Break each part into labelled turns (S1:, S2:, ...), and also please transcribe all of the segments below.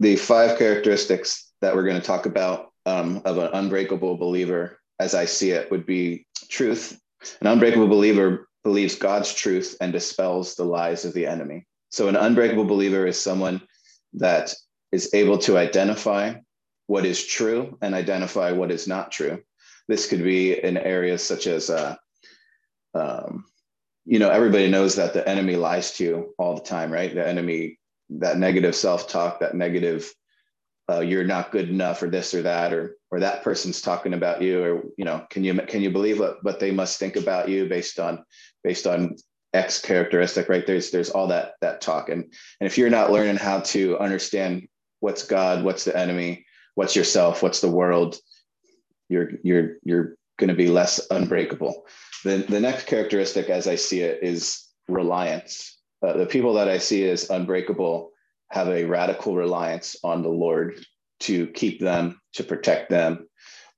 S1: the five characteristics that we're going to talk about um, of an unbreakable believer, as I see it, would be truth. An unbreakable believer believes God's truth and dispels the lies of the enemy. So, an unbreakable believer is someone that is able to identify what is true and identify what is not true. This could be in areas such as, uh, um, you know, everybody knows that the enemy lies to you all the time, right? The enemy, that negative self talk, that negative uh, you're not good enough or this or that or or that person's talking about you or you know can you can you believe what, what they must think about you based on based on x characteristic right? There's there's all that that talk. And and if you're not learning how to understand what's god what's the enemy what's yourself what's the world you're you're you're going to be less unbreakable. The the next characteristic as i see it is reliance uh, the people that i see as unbreakable have a radical reliance on the Lord to keep them, to protect them,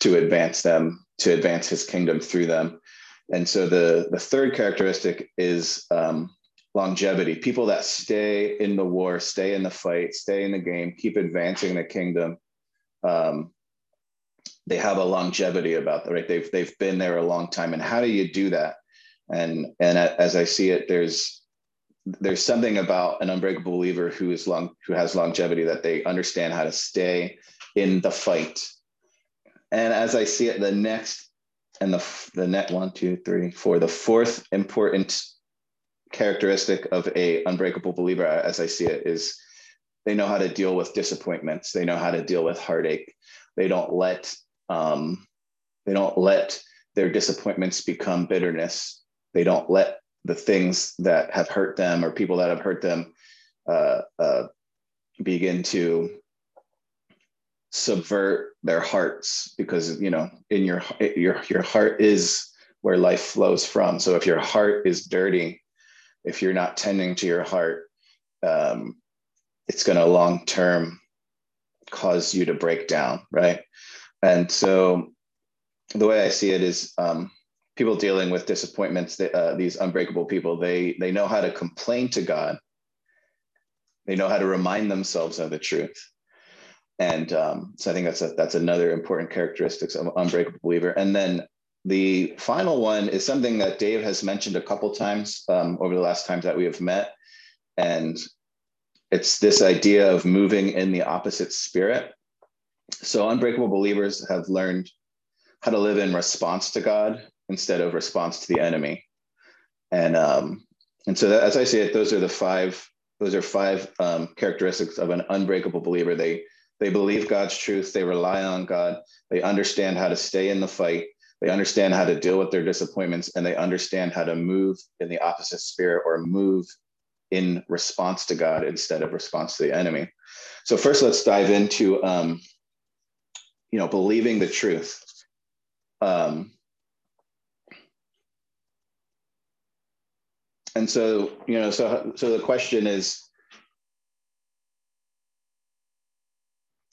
S1: to advance them, to advance his kingdom through them. And so the, the third characteristic is um, longevity. People that stay in the war, stay in the fight, stay in the game, keep advancing the kingdom. Um, they have a longevity about that, right? They've they've been there a long time. And how do you do that? And and as I see it, there's there's something about an unbreakable believer who is long who has longevity that they understand how to stay in the fight. And as i see it the next and the the net one two three four the fourth important characteristic of a unbreakable believer as i see it is they know how to deal with disappointments. They know how to deal with heartache. They don't let um, they don't let their disappointments become bitterness. They don't let the things that have hurt them or people that have hurt them uh, uh, begin to subvert their hearts because you know in your your your heart is where life flows from. So if your heart is dirty if you're not tending to your heart um, it's going to long term cause you to break down right? And so the way i see it is um, people dealing with disappointments, uh, these unbreakable people, they they know how to complain to God. They know how to remind themselves of the truth, and um, so I think that's a, that's another important characteristics of unbreakable believer. And then the final one is something that Dave has mentioned a couple times um, over the last times that we have met, and it's this idea of moving in the opposite spirit. So unbreakable believers have learned how to live in response to God instead of response to the enemy. And um, and so that, as I say it, those are the five those are five um, characteristics of an unbreakable believer. They they believe God's truth. They rely on God. They understand how to stay in the fight. They understand how to deal with their disappointments, and they understand how to move in the opposite spirit or move in response to God instead of response to the enemy. So first, let's dive into um, you know believing the truth. Um, and so you know so so the question is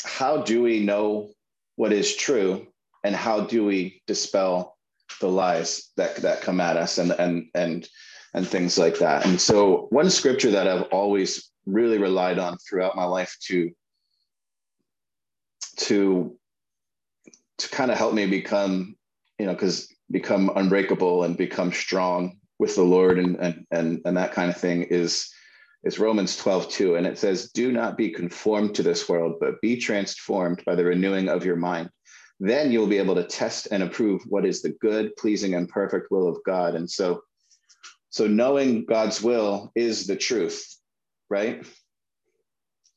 S1: how do we know what is true and how do we dispel the lies that that come at us and and and and things like that? And so one scripture that i've always really relied on throughout my life to to to kind of help me become you know because become unbreakable and become strong with the Lord and and and, and that kind of thing is is Romans 12, 2. And it says, Do not be conformed to this world, but be transformed by the renewing of your mind. Then you'll be able to test and approve what is the good, pleasing, and perfect will of God. And so, so knowing God's will is the truth, right?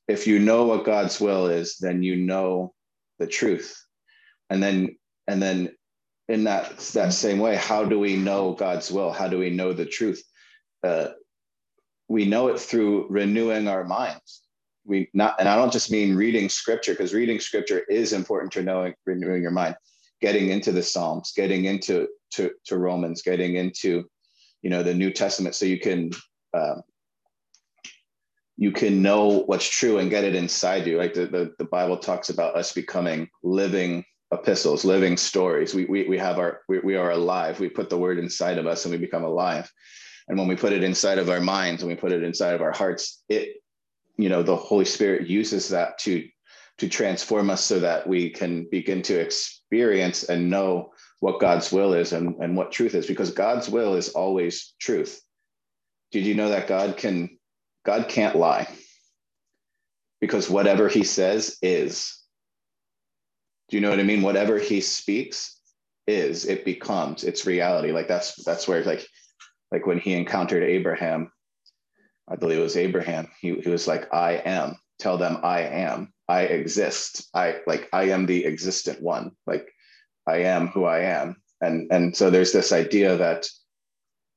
S1: If you know what God's will is, then you know the truth. And then, and then in that that same way. How do we know god's will? How do we know the truth? Uh, we know it through renewing our minds. We not and i don't just mean reading scripture because reading scripture is important to knowing renewing your mind. Getting into the psalms getting into to, to romans getting into you know the new testament so you can um, you can know what's true and get it inside you like the, the, the bible talks about us becoming living epistles, living stories. We, we, we have our, we, we are alive. We put the word inside of us and we become alive. And when we put it inside of our minds and we put it inside of our hearts, it you know the holy spirit uses that to to transform us so that we can begin to experience and know what god's will is and, and what truth is because god's will is always truth did you know that god can god can't lie because whatever he says is do you know what i mean whatever he speaks is it becomes it's reality like that's that's where like like when he encountered abraham I believe it was Abraham. He, he was like, I am. Tell them I am. I exist. I like I am the existent one. Like I am who I am. And and so there's this idea that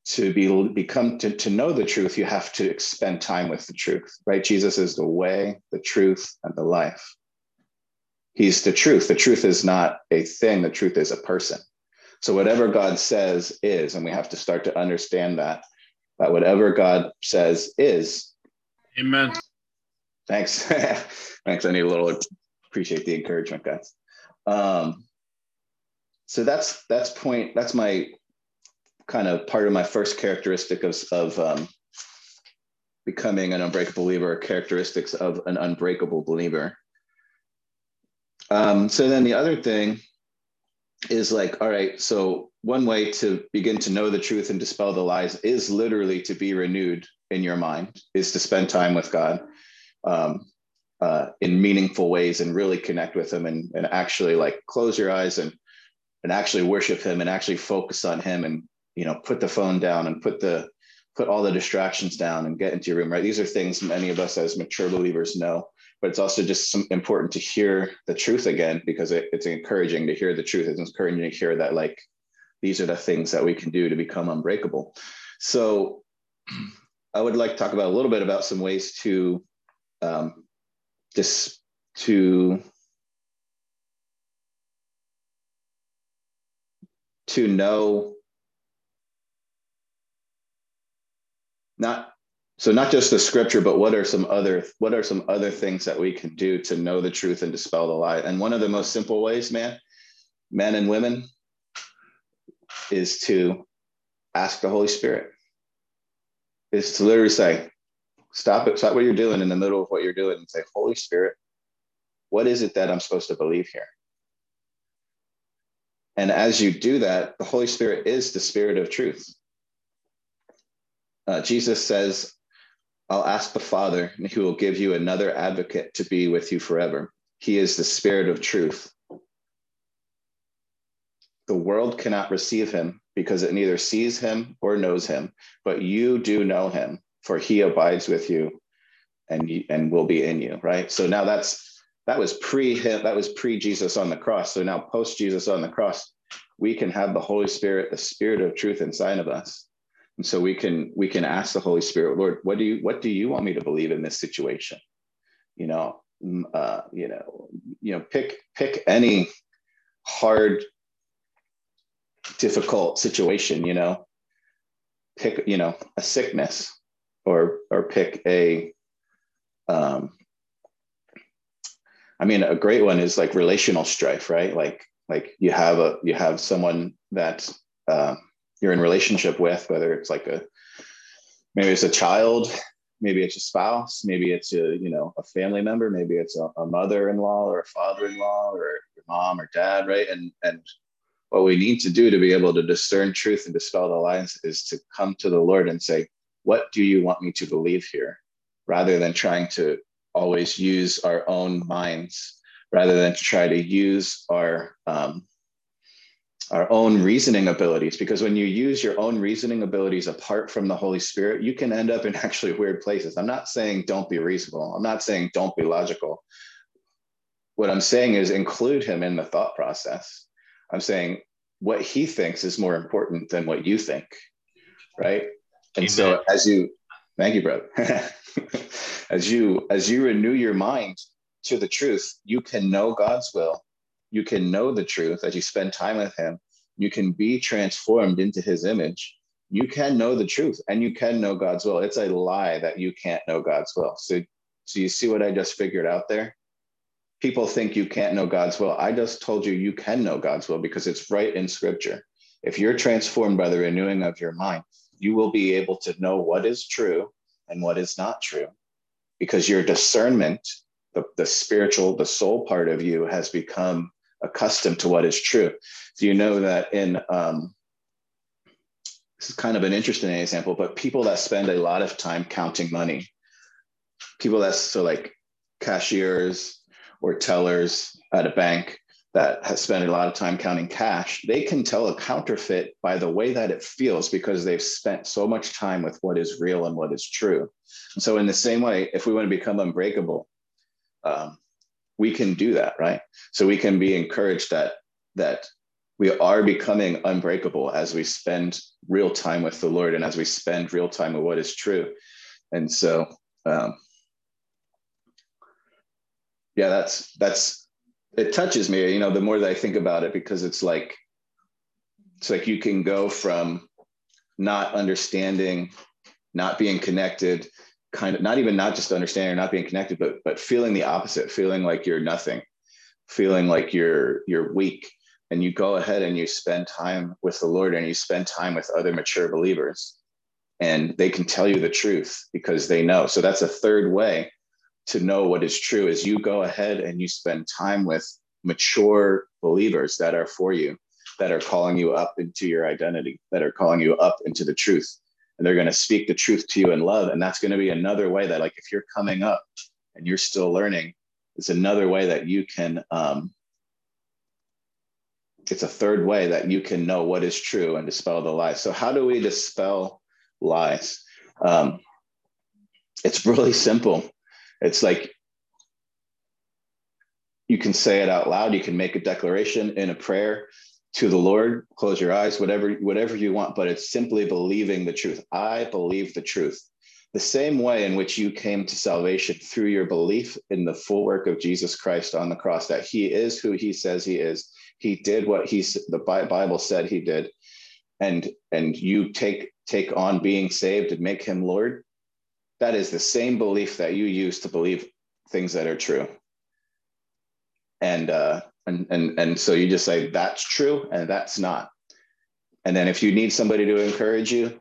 S1: to be become to, to know the truth, you have to spend time with the truth, right? Jesus is the way, the truth, and the life. He's the truth. The truth is not a thing, the truth is a person. So whatever God says is, and we have to start to understand that that whatever God says is.
S2: Amen.
S1: Thanks. Thanks. I need a little appreciate the encouragement, guys. Um, so that's that's point. That's my kind of part of my first characteristic of of um, becoming an unbreakable believer. Characteristics of an unbreakable believer. Um, so then the other thing is like, all right, so one way to begin to know the truth and dispel the lies is literally to be renewed in your mind, is to spend time with God um, uh, in meaningful ways and really connect with Him and, and actually like close your eyes and and actually worship Him and actually focus on Him and you know put the phone down and put the put all the distractions down and get into your room. Right, these are things many of us as mature believers know but it's also just some, important to hear the truth again because it, it's encouraging to hear the truth. It's encouraging to hear that like these are the things that we can do to become unbreakable. So I would like to talk about a little bit about some ways to um, just to to know not so not just the scripture but what are some other what are some other things that we can do to know the truth and dispel the lie? And one of the most simple ways man men and women is to ask the holy spirit. Is to literally say stop it stop what you're doing in the middle of what you're doing and say holy spirit what is it that i'm supposed to believe here? And as you do that the holy spirit is the spirit of truth. Uh, jesus says I'll ask the Father, and he will give you another advocate to be with you forever. He is the Spirit of truth. The world cannot receive him because it neither sees him or knows him, but you do know him, for he abides with you and, and will be in you, right? So now that's that was pre him, that was pre Jesus on the cross. So now post Jesus on the cross, we can have the Holy Spirit, the Spirit of truth inside of us and so we can we can ask the Holy Spirit, Lord, what do you what do you want me to believe in this situation? You know, uh, you know, you know, pick pick any hard, difficult situation. You know, pick you know a sickness, or or pick a. Um, I mean, a great one is like relational strife, right? Like like you have a you have someone that. Uh, you're in relationship with, whether it's like a maybe it's a child, maybe it's a spouse, maybe it's a you know a family member, maybe it's a, a mother-in-law or a father-in-law or your mom or dad, right? And and what we need to do to be able to discern truth and dispel the lies is to come to the Lord and say, "What do you want me to believe here?" Rather than trying to always use our own minds, rather than to try to use our um, our own reasoning abilities because when you use your own reasoning abilities apart from the holy spirit you can end up in actually weird places. I'm not saying don't be reasonable. I'm not saying don't be logical. What i'm saying is include him in the thought process. I'm saying what he thinks is more important than what you think right? And Amen. so as you thank you brother. As you as you renew your mind to the truth you can know god's will you can know the truth as you spend time with him. You can be transformed into his image. You can know the truth and you can know God's will. It's a lie that you can't know God's will. So, so you see what I just figured out there? People think you can't know God's will. I just told you you can know God's will because it's right in scripture. If you're transformed by the renewing of your mind, you will be able to know what is true and what is not true. because your discernment, the, the spiritual, the soul part of you has become accustomed to what is true. Do you know that in um, this is kind of an interesting example, but people that spend a lot of time counting money, people that's so like cashiers or tellers at a bank that has spent a lot of time counting cash, they can tell a counterfeit by the way that it feels because they've spent so much time with what is real and what is true. And so, in the same way, if we want to become unbreakable, um, we can do that, right? So we can be encouraged that that we are becoming unbreakable as we spend real time with the Lord and as we spend real time with what is true. And so, um, yeah, that's that's it touches me you know the more that i think about it because it's like it's like you can go from not understanding not being connected kind of not even not just understanding or not being connected but but feeling the opposite feeling like you're nothing feeling like you're you're weak. And you go ahead and you spend time with the lord and you spend time with other mature believers. And they can tell you the truth because they know. So that's a third way to know what is true is you go ahead and you spend time with mature believers that are for you, that are calling you up into your identity, that are calling you up into the truth. And they're going to speak the truth to you in love. And that's going to be another way that, like, if you're coming up and you're still learning, it's another way that you can, um, it's a third way that you can know what is true and dispel the lies. So, how do we dispel lies? Um, it's really simple. It's like you can say it out loud. You can make a declaration in a prayer to the Lord. Close your eyes, whatever whatever you want. But it's simply believing the truth. I believe the truth. The same way in which you came to salvation through your belief in the full work of Jesus Christ on the cross, that He is who He says He is. He did what He the Bible said He did, and and you take take on being saved and make Him Lord that is the same belief that you use to believe things that are true. And uh, and and and so you just say that's true and that's not. And then if you need somebody to encourage you,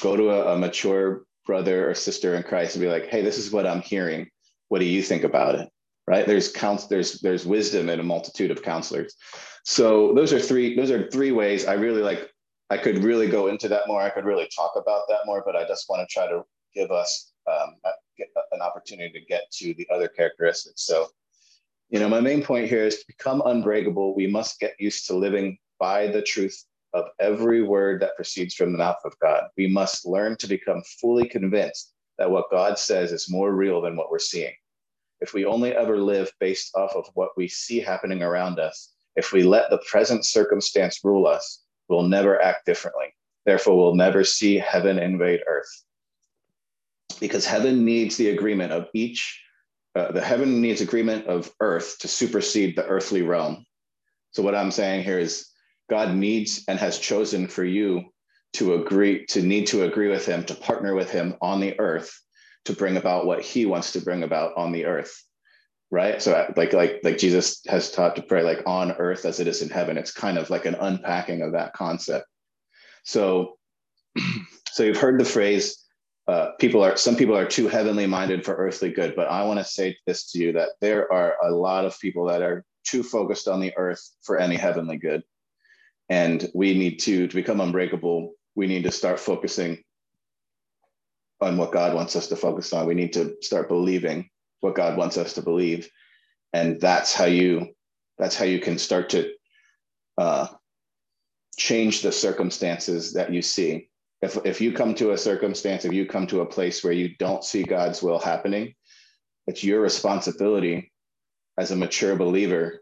S1: go to a, a mature brother or sister in Christ and be like, "Hey, this is what I'm hearing. What do you think about it?" Right? There's counts. There's there's wisdom in a multitude of counselors. So those are three. Those are three ways. I really like. I could really go into that more. I could really talk about that more, but I just want to try to give us um, an opportunity to get to the other characteristics. So, you know, my main point here is to become unbreakable, we must get used to living by the truth of every word that proceeds from the mouth of God. We must learn to become fully convinced that what God says is more real than what we're seeing. If we only ever live based off of what we see happening around us, if we let the present circumstance rule us, we'll never act differently. Therefore, we'll never see heaven invade earth because heaven needs the agreement of each, uh, the heaven needs agreement of earth to supersede the earthly realm. So, what I'm saying here is God needs and has chosen for you to agree, to need to agree with him, to partner with him on the earth to bring about what he wants to bring about on the earth right? So like like like jesus has taught to pray like on earth as it is in heaven. It's kind of like an unpacking of that concept. So so you've heard the phrase uh, people are some people are too heavenly minded for earthly good but i want to say this to you that there are a lot of people that are too focused on the earth for any heavenly good. And we need to to become unbreakable we need to start focusing on what god wants us to focus on. We need to start believing what god wants us to believe. And that's how you that's how you can start to uh, change the circumstances that you see if if you come to a circumstance if you come to a place where you don't see god's will happening it's your responsibility as a mature believer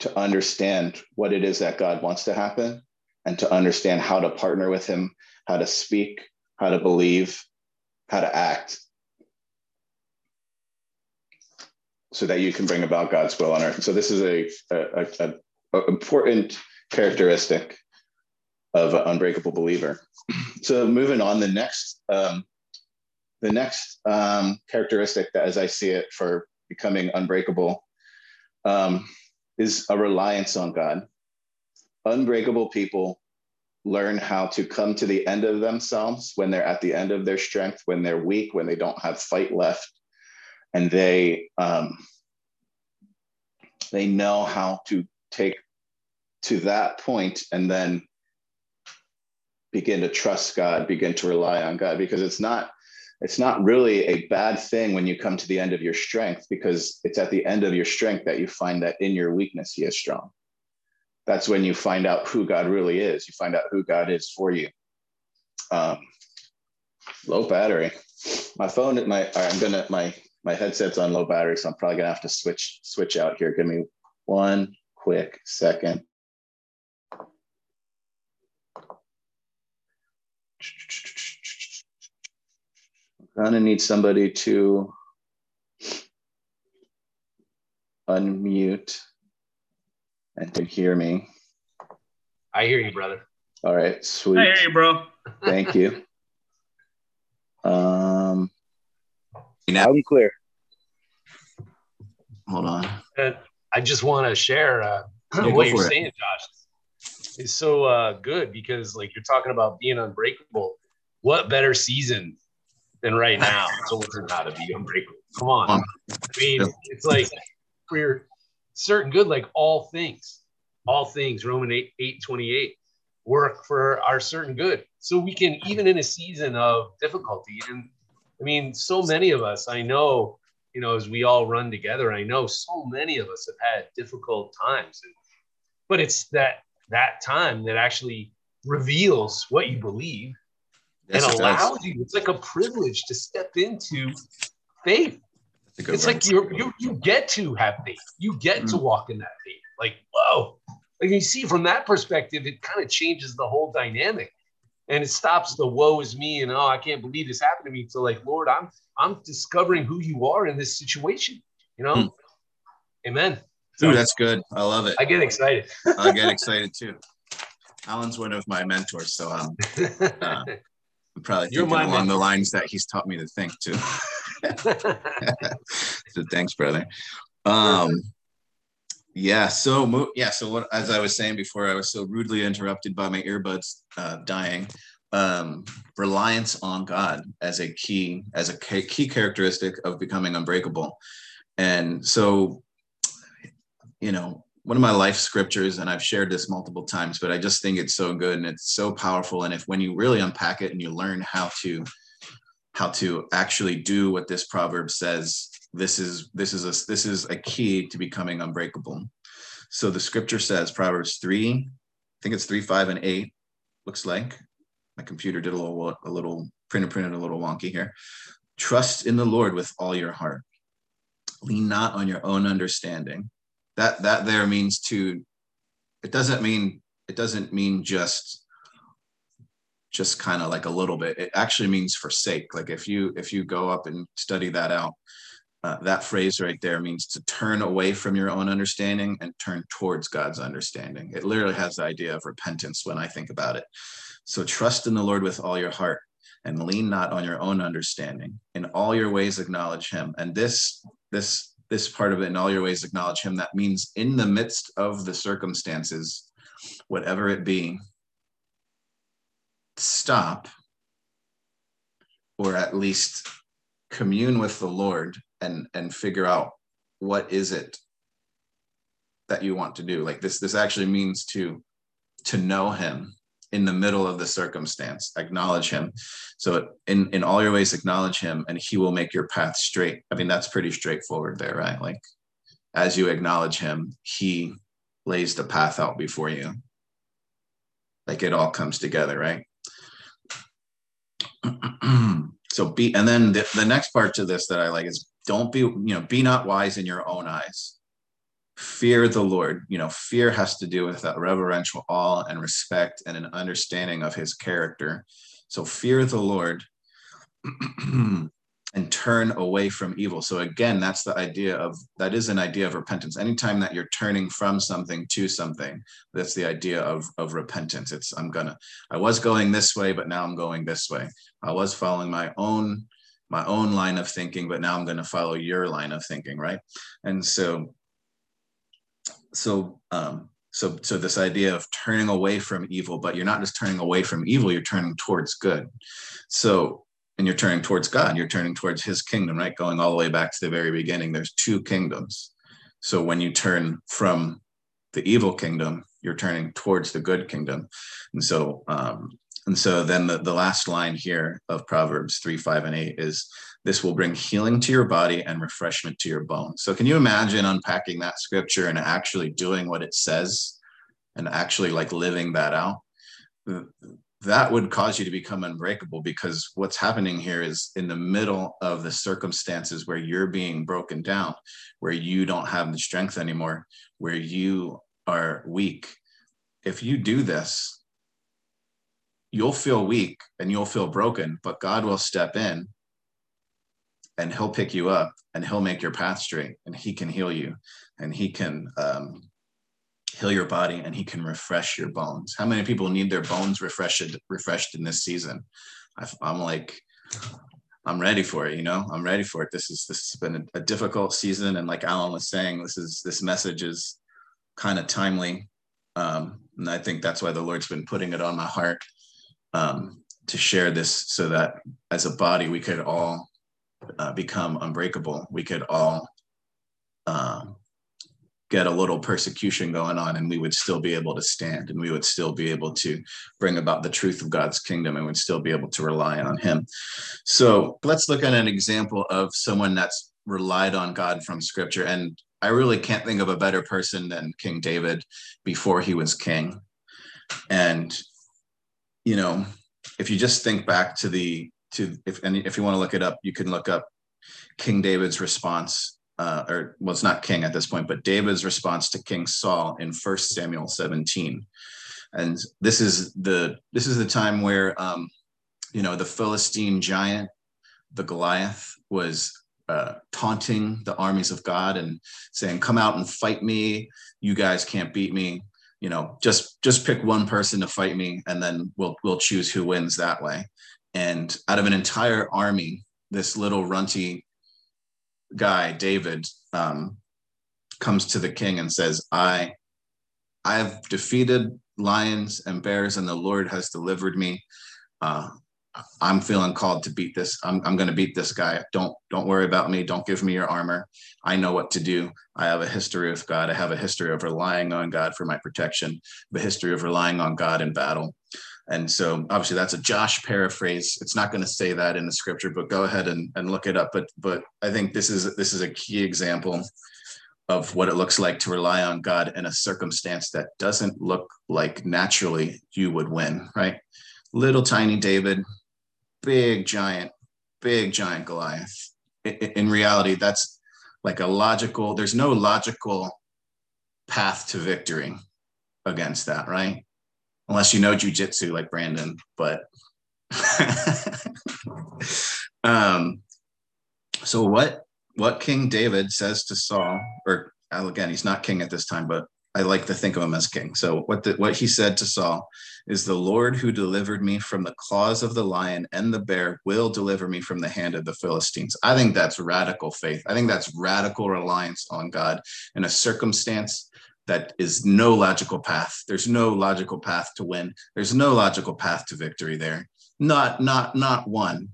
S1: to understand what it is that god wants to happen and to understand how to partner with him how to speak how to believe how to act so that you can bring about god's will on earth. So this is a, a, a, a important characteristic of unbreakable believer. So moving on, the next um, the next um, characteristic that, as I see it, for becoming unbreakable, um, is a reliance on God. Unbreakable people
S3: learn how to come to the end of themselves when they're at the end of their strength, when they're weak, when they don't have fight left, and they um, they know how to take to that point and then begin to trust God, begin to rely on God, because it's not it's not really a bad thing when you come to the end of your strength, because it's at the end of your strength that you find that in your weakness he is strong. That's when you find out who God really is. You find out who God is for you. Um, low battery. My phone, my I'm gonna my my headset's on low battery, so I'm probably gonna have to switch switch out here. Give me one quick second. I'm gonna need somebody to unmute and to hear me.
S4: I hear you, brother.
S3: All right, sweet.
S2: I hear you, bro.
S3: Thank you. Um,
S1: Loud and clear.
S3: hold on.
S4: And I just want to share uh,
S1: Yeah,
S4: what you're
S1: it.
S4: saying, Josh. Is so uh, good because, like, you're talking about being unbreakable. What better season than right now to learn how to be unbreakable? Come on. I mean, it's like we're certain good, like all things, all things, Roman 8, 8 28, work for our certain good. So we can, even in a season of difficulty, and I mean, so many of us, I know, you know, as we all run together, I know so many of us have had difficult times. And, but it's that that time that actually reveals what you believe
S1: Yes,
S4: and
S1: it does.
S4: allows you. It's like a privilege to step into faith.
S1: That's a good
S4: It's
S1: word.
S4: like you you you get to have faith. You get to walk in that faith. Like whoa, like you see from that perspective, it kind of changes the whole dynamic, and it stops the woe is me and oh I can't believe this happened to me. So like Lord, I'm I'm discovering who you are in this situation. You know,
S1: Hmm.
S4: Amen.
S1: Dude, that's good. I love it.
S4: I get excited.
S1: I get excited too. Alan's one of my mentors, so um, uh, I'm probably
S4: You're
S1: thinking along the lines that he's taught me to think too. so thanks, brother. Um, yeah. So yeah. So what? As I was saying before, I was so rudely interrupted by my earbuds uh, dying. Um, reliance on God as a key as a key characteristic of becoming unbreakable, and so you know one of my life scriptures and i've shared this multiple times but i just think it's so good and it's so powerful. And if when you really unpack it and you learn how to how to actually do what this proverb says this is this is a this is a key to becoming unbreakable. So the scripture says proverbs 3 i think it's 3 5 and 8 looks like. My computer did a little a little printer printed a little wonky here. Trust in the lord with all your heart. Lean not on your own understanding that that there means to it doesn't mean it doesn't mean just just kind of like a little bit. It actually means forsake like if you if you go up and study that out uh, that phrase right there means to turn away from your own understanding and turn towards god's understanding. It literally has the idea of repentance when i think about it. So trust in the lord with all your heart and lean not on your own understanding. In all your ways acknowledge him. And this this this part of it in all your ways acknowledge him that means in the midst of the circumstances whatever it be stop or at least commune with the lord and and figure out what is it that you want to do. Like this this actually means to to know him in the middle of the circumstance acknowledge him. So in in all your ways acknowledge him and he will make your path straight. I mean that's pretty straightforward there right? Like as you acknowledge him he lays the path out before you. Like it all comes together right? So be and then the, the next part to this that i like is don't be you know be not wise in your own eyes fear the Lord. You know, fear has to do with that reverential awe and respect and an understanding of his character. So fear the Lord and turn away from evil. So again, that's the idea of that is an idea of repentance. Anytime that you're turning from something to something, that's the idea of of repentance. It's I'm gonna I was going this way, but now I'm going this way. I was following my own my own line of thinking, but now I'm going to follow your line of thinking, right? And so so um So, so this idea of turning away from evil, but you're not just turning away from evil, you're turning towards good. So, and you're turning towards God, you're turning towards his kingdom, right? Going all the way back to the very beginning, there's two kingdoms. So when you turn from the evil kingdom, you're turning towards the good kingdom. And so, um, and so then the, the last line here of Proverbs 3, 5, and 8 is this will bring healing to your body and refreshment to your bones. So can you imagine unpacking that scripture and actually doing what it says and actually like living that out? That would cause you to become unbreakable because what's happening here is in the middle of the circumstances where you're being broken down, where you don't have the strength anymore, where you are weak. If you do this, you'll feel weak and you'll feel broken, but God will step in and he'll pick you up and he'll make your path straight and he can heal you and he can um, heal your body and he can refresh your bones. How many people need their bones refreshed refreshed in this season? I am like i'm ready for it you know? I'm ready for it. This is this has been a, a difficult season and like alan was saying this is this message is kind of timely. Um, and i think that's why the lord's been putting it on my heart um, to share this so that as a body we could all uh, become unbreakable, we could all um, get a little persecution going on and we would still be able to stand and we would still be able to bring about the truth of God's kingdom and would still be able to rely on him. So let's look at an example of someone that's relied on God from scripture. And I really can't think of a better person than King David before he was king. And, you know, if you just think back to the to if and if you want to look it up, you can look up King David's response, uh, or well, it's not King at this point, but David's response to King Saul in First Samuel 17. And this is the this is the time where um, you know the Philistine giant, the Goliath, was uh, taunting the armies of God and saying, "Come out and fight me. You guys can't beat me. You know, just just pick one person to fight me, and then we'll we'll choose who wins that way." And out of an entire army, this little runty guy, David, um, comes to the king and says, I I've defeated lions and bears, and the Lord has delivered me. Uh, I'm feeling called to beat this. I'm, I'm going to beat this guy. Don't don't worry about me. Don't give me your armor. I know what to do. I have a history of God. I have a history of relying on God for my protection. The history of relying on God in battle. And so obviously that's a Josh paraphrase. It's not going to say that in the scripture, but go ahead and, and look it up. But but I think this is this is a key example of what it looks like to rely on God in a circumstance that doesn't look like naturally you would win, right? Little tiny David, big giant, big giant Goliath. In reality, that's like a logical, there's no logical path to victory against that, right? unless you know jujitsu like Brandon. But um, so what what King David says to Saul, or again, he's not king at this time, but I like to think of him as king. So what the, what he said to Saul is the Lord who delivered me from the claws of the lion and the bear will deliver me from the hand of the Philistines. I think that's radical faith. I think that's radical reliance on God in a circumstance that is no logical path. There's no logical path to win. There's no logical path to victory there. Not, not, not one.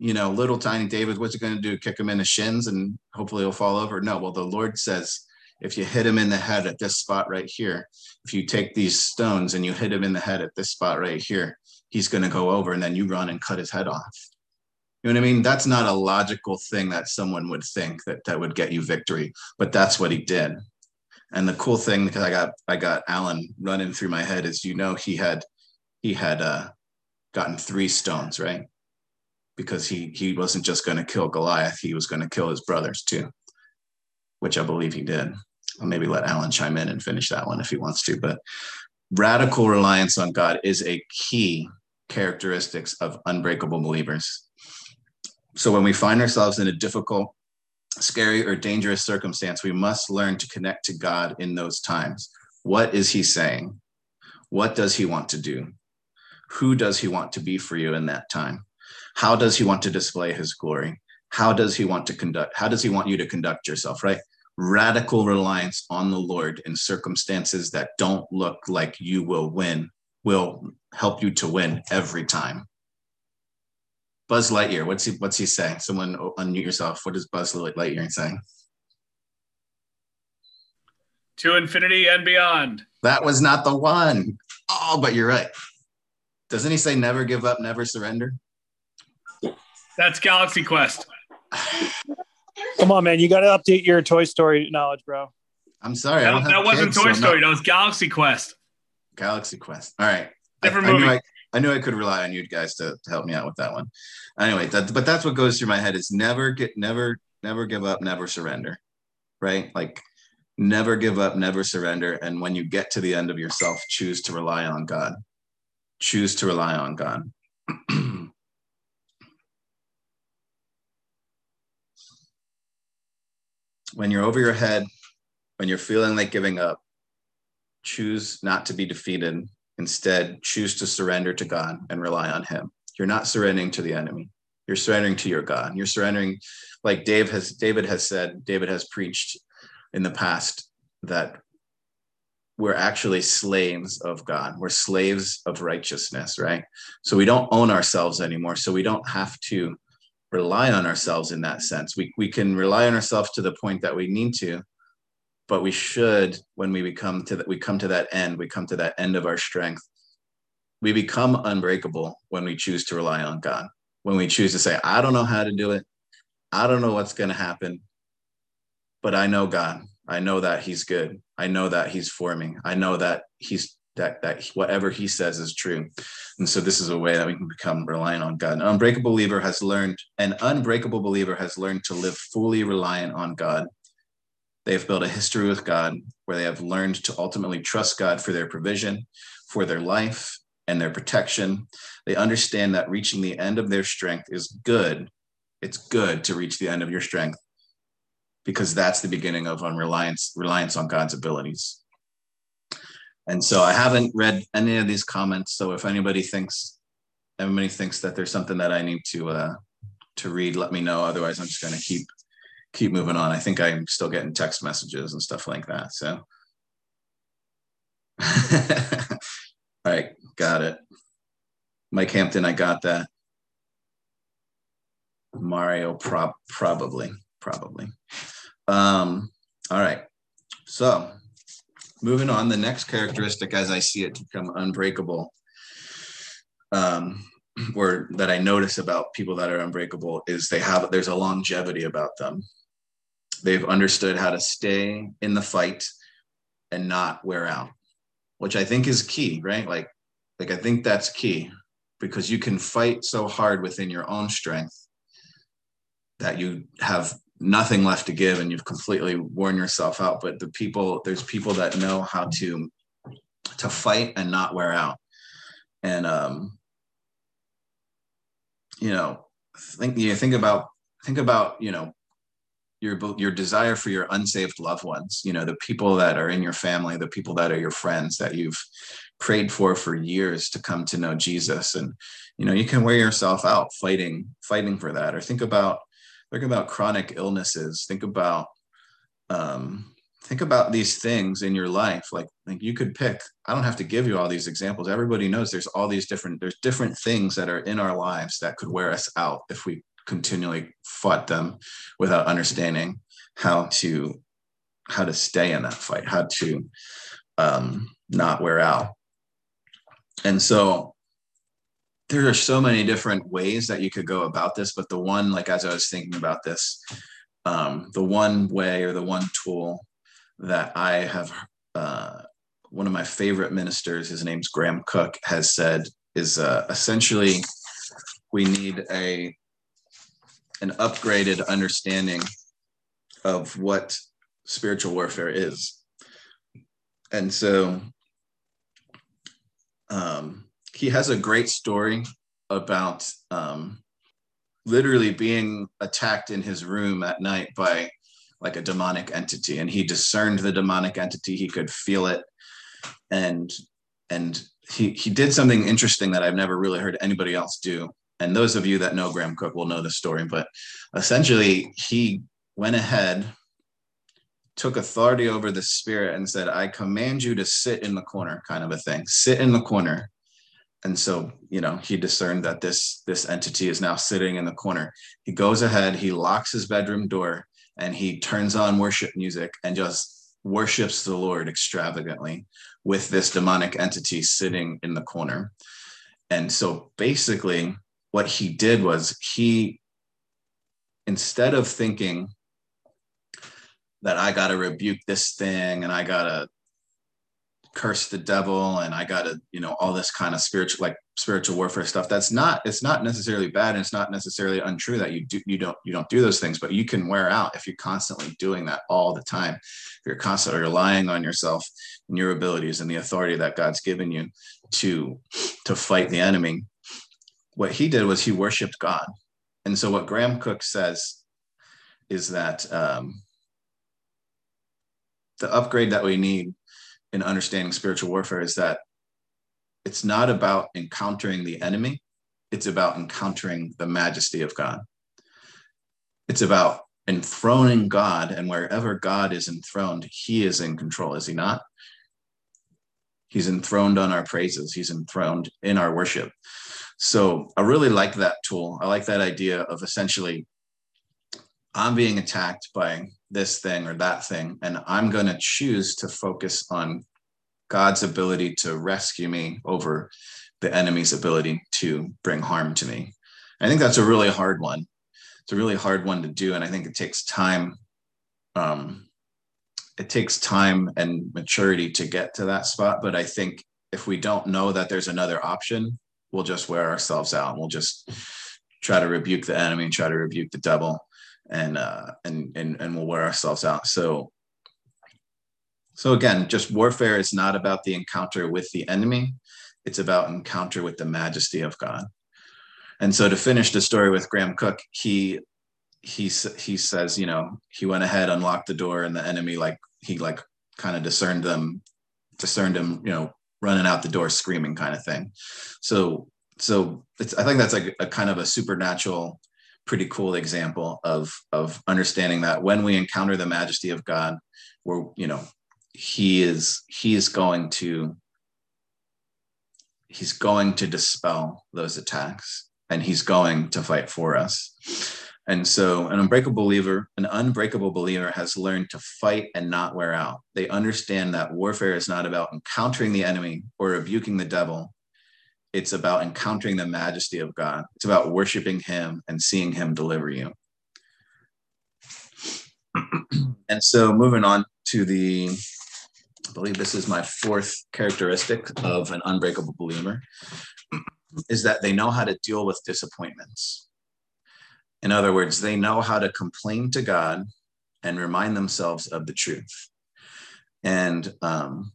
S1: You know, little tiny David, what's he going to do? Kick him in the shins and hopefully he'll fall over? No, well, the Lord says, if you hit him in the head at this spot right here, if you take these stones and you hit him in the head at this spot right here, he's going to go over and then you run and cut his head off. You know what I mean? That's not a logical thing that someone would think that that would get you victory, but that's what he did. And the cool thing, because I got I got Alan running through my head, is you know he had he had uh, gotten three stones, right? Because he he wasn't just going to kill Goliath, he was going to kill his brothers too, which I believe he did. I'll maybe let Alan chime in and finish that one if he wants to. But radical reliance on God is a key characteristics of unbreakable believers. So when we find ourselves in a difficult scary or dangerous circumstance, we must learn to connect to God in those times. What is He saying? What does He want to do? Who does He want to be for you in that time? How does He want to display His glory? How does He want to conduct? How does He want you to conduct yourself, right? Radical reliance on the Lord in circumstances that don't look like you will win will help you to win every time. Buzz Lightyear, what's he what's he saying? Someone unmute yourself. What does Buzz Lightyear saying?
S2: To infinity and beyond.
S1: That was not the one. Oh, but you're right. Doesn't he say never give up, never surrender?
S2: That's Galaxy Quest.
S5: Come on, man. You got to update your Toy Story knowledge, bro.
S1: I'm sorry.
S2: That, that wasn't Toy so Story. Not... That was Galaxy Quest.
S1: Galaxy Quest. All right.
S2: Different
S1: I,
S2: movie.
S1: I knew I, I, knew I could rely on you guys to, to help me out with that one. Anyway, that, but that's what goes through my head is never get, never, never give up, never surrender. Right? Like never give up, never surrender. And when you get to the end of yourself, choose to rely on God. Choose to rely on God. when you're over your head, when you're feeling like giving up, choose not to be defeated. Instead, choose to surrender to God and rely on Him. You're not surrendering to the enemy. You're surrendering to your God. You're surrendering, like Dave has David has said, David has preached in the past that we're actually slaves of God. We're slaves of righteousness, right? So we don't own ourselves anymore. So we don't have to rely on ourselves in that sense. We, we can rely on ourselves to the point that we need to, but we should, when we become to that, we come to that end, we come to that end of our strength. We become unbreakable when we choose to rely on God. When we choose to say, I don't know how to do it. I don't know what's going to happen, but I know God. I know that he's good. I know that he's for me. I know that he's that that whatever he says is true. And so this is a way that we can become reliant on God. An unbreakable believer has learned, an unbreakable believer has learned to live fully reliant on God. They've built a history with God where they have learned to ultimately trust God for their provision, for their life, and their protection. They understand that reaching the end of their strength is good. It's good to reach the end of your strength because that's the beginning of on reliance reliance on God's abilities. And so I haven't read any of these comments. So if anybody thinks anybody thinks that there's something that I need to uh, to read, let me know. Otherwise, I'm just going to keep keep moving on. I think I'm still getting text messages and stuff like that. So, all right, got it. Mike Hampton, I got that. Mario, prob probably, probably. Um, all right. So moving on, the next characteristic as I see it to become unbreakable, um, or that I notice about people that are unbreakable is they have there's a longevity about them. They've understood how to stay in the fight and not wear out, which I think is key, right? Like, like I think that's key because you can fight so hard within your own strength that you have nothing left to give and you've completely worn yourself out but the people there's people that know how to to fight and not wear out. And um you know think you think about think about you know your your desire for your unsaved loved ones you know the people that are in your family the people that are your friends that you've prayed for for years to come to know jesus. And you know you can wear yourself out fighting fighting for that. Or think about think about chronic illnesses. Think about um, think about these things in your life. Like like you could pick i don't have to give you all these examples. Everybody knows there's all these different there's different things that are in our lives that could wear us out if we continually fought them without understanding how to how to stay in that fight how to um, not wear out. And so there are so many different ways that you could go about this, but the one, like as I was thinking about this, um, the one way or the one tool that I have, uh, one of my favorite ministers, his name's Graham Cooke, has said is uh, essentially we need a an upgraded understanding of what spiritual warfare is, and so um, he has a great story about um, literally being attacked in his room at night by like a demonic entity and he discerned the demonic entity he could feel it and and he he did something interesting that i've never really heard anybody else do and those of you that know graham cooke will know the story but essentially he went ahead took authority over the spirit and said, I command you to sit in the corner, kind of a thing. Sit in the corner. And so, you know, he discerned that this this entity is now sitting in the corner. He goes ahead, he locks his bedroom door, and he turns on worship music and just worships the Lord extravagantly with this demonic entity sitting in the corner. And so basically, what he did was he, instead of thinking that I got to rebuke this thing and I got to curse the devil and I got to, you know, all this kind of spiritual, like spiritual warfare stuff. That's not, it's not necessarily bad. And it's not necessarily untrue that you do, you don't, you don't do those things, but you can wear out if you're constantly doing that all the time. If you're constantly relying on yourself and your abilities and the authority that God's given you to, to fight the enemy. What he did was he worshiped God. And so what Graham Cooke says is that, um, the upgrade that we need in understanding spiritual warfare is that it's not about encountering the enemy, it's about encountering the majesty of God. It's about enthroning God, and wherever God is enthroned, He is in control, is He not? He's enthroned on our praises, He's enthroned in our worship. So I really like that tool. I like that idea of essentially I'm being attacked by this thing or that thing, and I'm going to choose to focus on God's ability to rescue me over the enemy's ability to bring harm to me. I think that's a really hard one. It's a really hard one to do, and I think it takes time. Um, it takes time and maturity to get to that spot. But I think if we don't know that there's another option, we'll just wear ourselves out. We'll just try to rebuke the enemy and try to rebuke the devil and uh, and and and we'll wear ourselves out. So so again, just warfare is not about the encounter with the enemy; it's about encounter with the majesty of God. And so to finish the story with Graham Cooke, he he he says, you know, he went ahead, unlocked the door, and the enemy like he like kind of discerned them, discerned him, you know, running out the door screaming kind of thing. So so it's I think that's like a kind of a supernatural pretty cool example of of understanding that when we encounter the majesty of God, we're you know he is he is going to he's going to dispel those attacks and he's going to fight for us. And so an unbreakable believer, an unbreakable believer has learned to fight and not wear out. They understand that warfare is not about encountering the enemy or rebuking the devil, it's about encountering the majesty of God. It's about worshiping Him and seeing Him deliver you. and so, moving on to the, I believe this is my fourth characteristic of an unbreakable believer, is that they know how to deal with disappointments. In other words, they know how to complain to God and remind themselves of the truth. And um,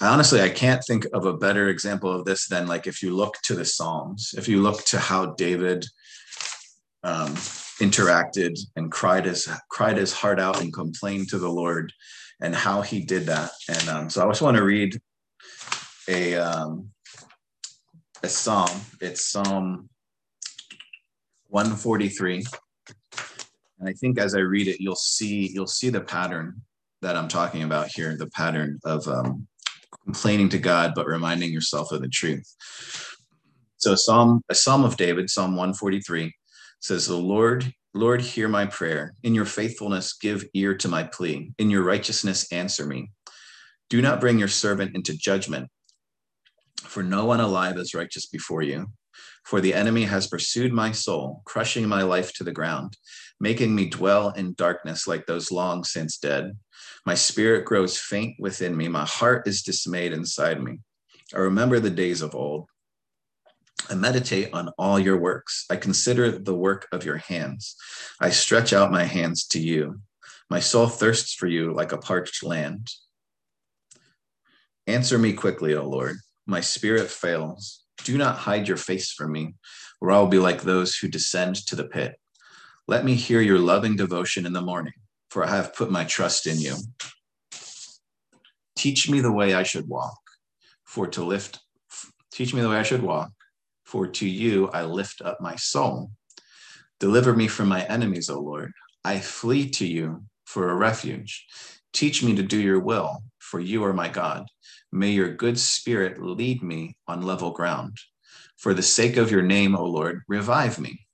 S1: honestly i can't think of a better example of this than like if you look to the psalms if you look to how david um, interacted and cried his cried his heart out and complained to the lord and how he did that. And um, so i just want to read a um, a psalm. It's psalm 143 and i think as i read it you'll see you'll see the pattern that i'm talking about here the pattern of um, complaining to God, but reminding yourself of the truth. So Psalm, a Psalm of David, Psalm 143, says, The Lord, Lord, hear my prayer. In your faithfulness, give ear to my plea. In your righteousness, answer me. Do not bring your servant into judgment, for no one alive is righteous before you. For the enemy has pursued my soul, crushing my life to the ground, making me dwell in darkness like those long since dead. My spirit grows faint within me. My heart is dismayed inside me. I remember the days of old. I meditate on all your works. I consider the work of your hands. I stretch out my hands to you. My soul thirsts for you like a parched land. Answer me quickly, O Lord. My spirit fails. Do not hide your face from me, or I will be like those who descend to the pit. Let me hear your loving devotion in the morning for I have put my trust in you. Teach me the way I should walk, for to lift, teach me the way I should walk, for to you I lift up my soul. Deliver me from my enemies, O Lord. I flee to you, for a refuge. Teach me to do your will, for you are my God. May your good spirit lead me on level ground. For the sake of your name, O Lord, revive me.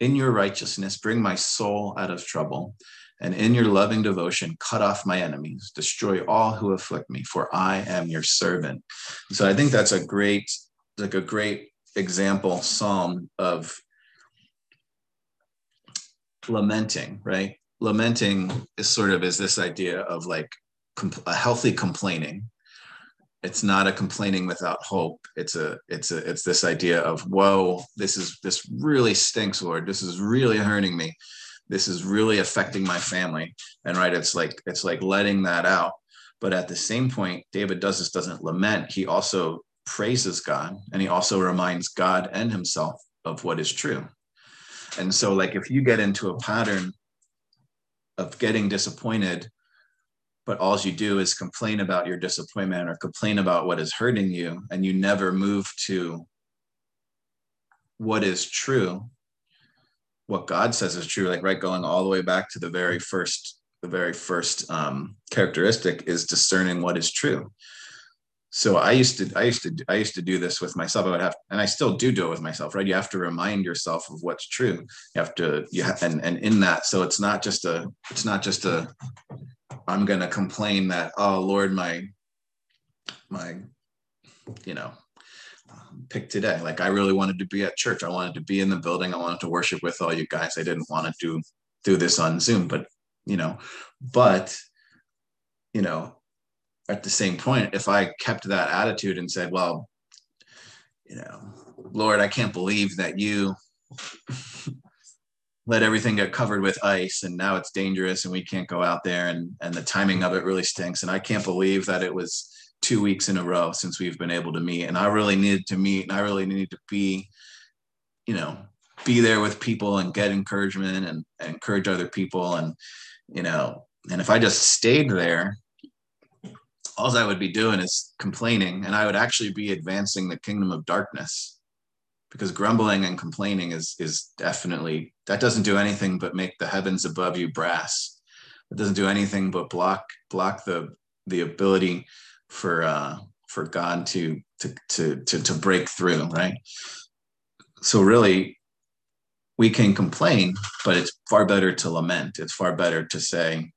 S1: In your righteousness, bring my soul out of trouble. And in your loving devotion, cut off my enemies, destroy all who afflict me, for I am your servant. So I think that's a great, like a great example psalm of lamenting, right? Lamenting is sort of is this idea of like a healthy complaining. It's not a complaining without hope. It's a it's a it's this idea of whoa, this is this really stinks, Lord. This is really hurting me. This is really affecting my family. And right, it's like it's like letting that out. But at the same point, David does this doesn't lament. He also praises God and he also reminds God and himself of what is true. And so, like, if you get into a pattern of getting disappointed, but all you do is complain about your disappointment or complain about what is hurting you, and you never move to what is true, what God says is true, like, right, going all the way back to the very first. The very first um, characteristic is discerning what is true. So i used to i used to i used to do this with myself. I would have and i still do do it with myself right? You have to remind yourself of what's true. You have to you have and, and in that so it's not just a it's not just a i'm gonna complain that oh lord my my you know pick today. Like i really wanted to be at church. I wanted to be in the building. I wanted to worship with all you guys. I didn't want to do do this on zoom but you know but you know at the same point, if I kept that attitude and said, well, you know, Lord, I can't believe that you let everything get covered with ice and now it's dangerous and we can't go out there and, and the timing of it really stinks. And I can't believe that it was two weeks in a row since we've been able to meet. And I really needed to meet and I really needed to be, you know, be there with people and get encouragement and, and encourage other people. And, you know, and if I just stayed there all I would be doing is complaining, and I would actually be advancing the kingdom of darkness. Because grumbling and complaining is is definitely that doesn't do anything but make the heavens above you brass. It doesn't do anything but block block the the ability for uh, for God to to to to to break through, right? So really, we can complain, but it's far better to lament. It's far better to say,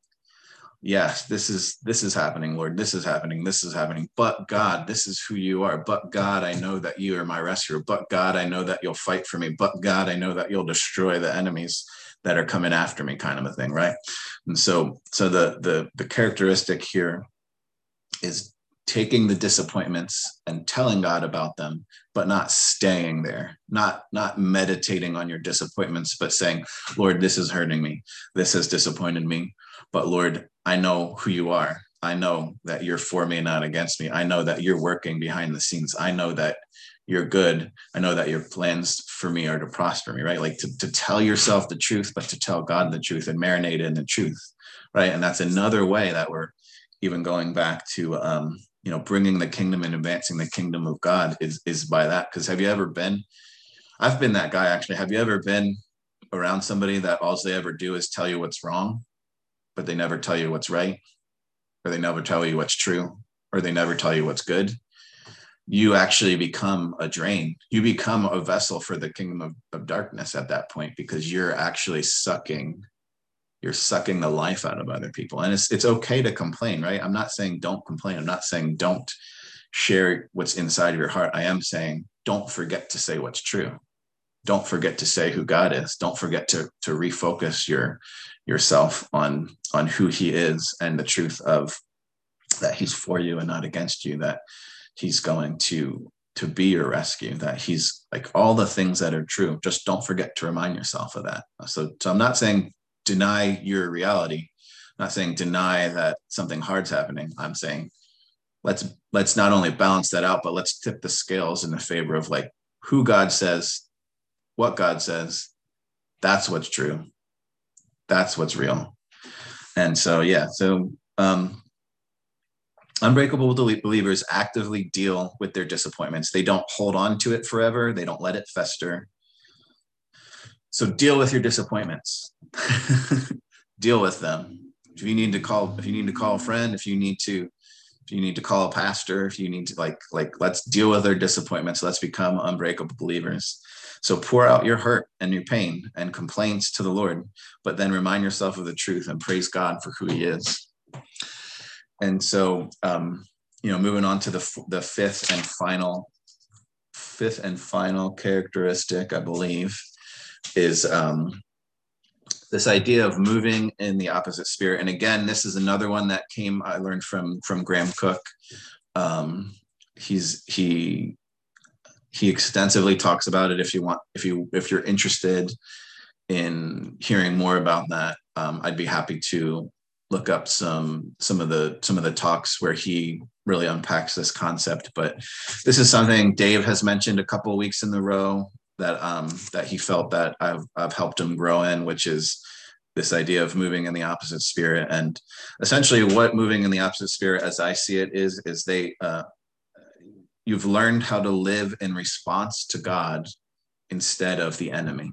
S1: yes this is this is happening lord. This is happening. This is happening. But god this is who you are. But god i know that you are my rescuer. But god i know that you'll fight for me. But god i know that you'll destroy the enemies that are coming after me kind of a thing right? And so so the the the characteristic here is taking the disappointments and telling god about them but not staying there not not meditating on your disappointments but saying lord this is hurting me this has disappointed me but Lord, I know who you are. I know that you're for me, not against me. I know that you're working behind the scenes. I know that you're good. I know that your plans for me are to prosper me, right? Like to, to tell yourself the truth, but to tell God the truth and marinate in the truth, right? And that's another way that we're even going back to, um, you know, bringing the kingdom and advancing the kingdom of God is, is by that. Because have you ever been, I've been that guy actually. Have you ever been around somebody that all they ever do is tell you what's wrong? but they never tell you what's right, or they never tell you what's true, or they never tell you what's good, you actually become a drain. You become a vessel for the kingdom of, of darkness at that point because you're actually sucking, you're sucking the life out of other people. And it's it's okay to complain, right? I'm not saying don't complain. I'm not saying don't share what's inside of your heart. I am saying don't forget to say what's true don't forget to say who God is. Don't forget to to refocus your yourself on on who He is and the truth of that He's for you and not against you. That He's going to to be your rescue. That He's like all the things that are true. Just don't forget to remind yourself of that. So, so I'm not saying deny your reality. I'm not saying deny that something hard's happening. I'm saying let's let's not only balance that out, but let's tip the scales in the favor of like who God says what God says, that's what's true. That's what's real. And so, yeah, so um, unbreakable believers actively deal with their disappointments. They don't hold on to it forever, they don't let it fester. So, deal with your disappointments, deal with them. if you need to call if you need to call a friend if you need to if you need to call a pastor if you need to like like let's deal with our disappointments. Let's become unbreakable believers. So pour out your hurt and your pain and complaints to the lord but then remind yourself of the truth and praise god for who he is. And so um you know moving on to the the fifth and final fifth and final characteristic i believe is um this idea of moving in the opposite spirit. And again this is another one that came i learned from from graham Cooke. um, he's he he extensively talks about it if you want if you if you're interested in hearing more about that um, i'd be happy to look up some some of the some of the talks where he really unpacks this concept. But this is something dave has mentioned a couple weeks in the row that um, that he felt that I've I've helped him grow in, which is this idea of moving in the opposite spirit. And essentially, what moving in the opposite spirit, as I see it, is is they uh, you've learned how to live in response to God instead of the enemy.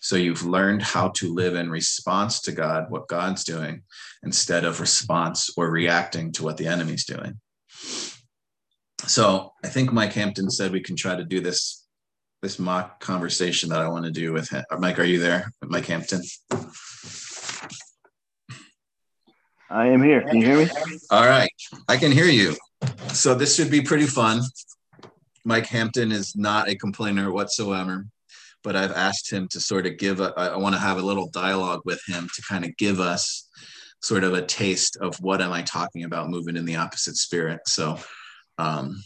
S1: So you've learned how to live in response to God, what God's doing, instead of response or reacting to what the enemy's doing. So I think Mike Hampton said we can try to do this this mock conversation that I want to do with him. Mike, are you there? Mike Hampton.
S6: I am here. Can you hear me?
S1: All right. I can hear you. So this should be pretty fun. Mike Hampton is not a complainer whatsoever, but I've asked him to sort of give a, I want to have a little dialogue with him to kind of give us sort of a taste of what am I talking about moving in the opposite spirit. So um,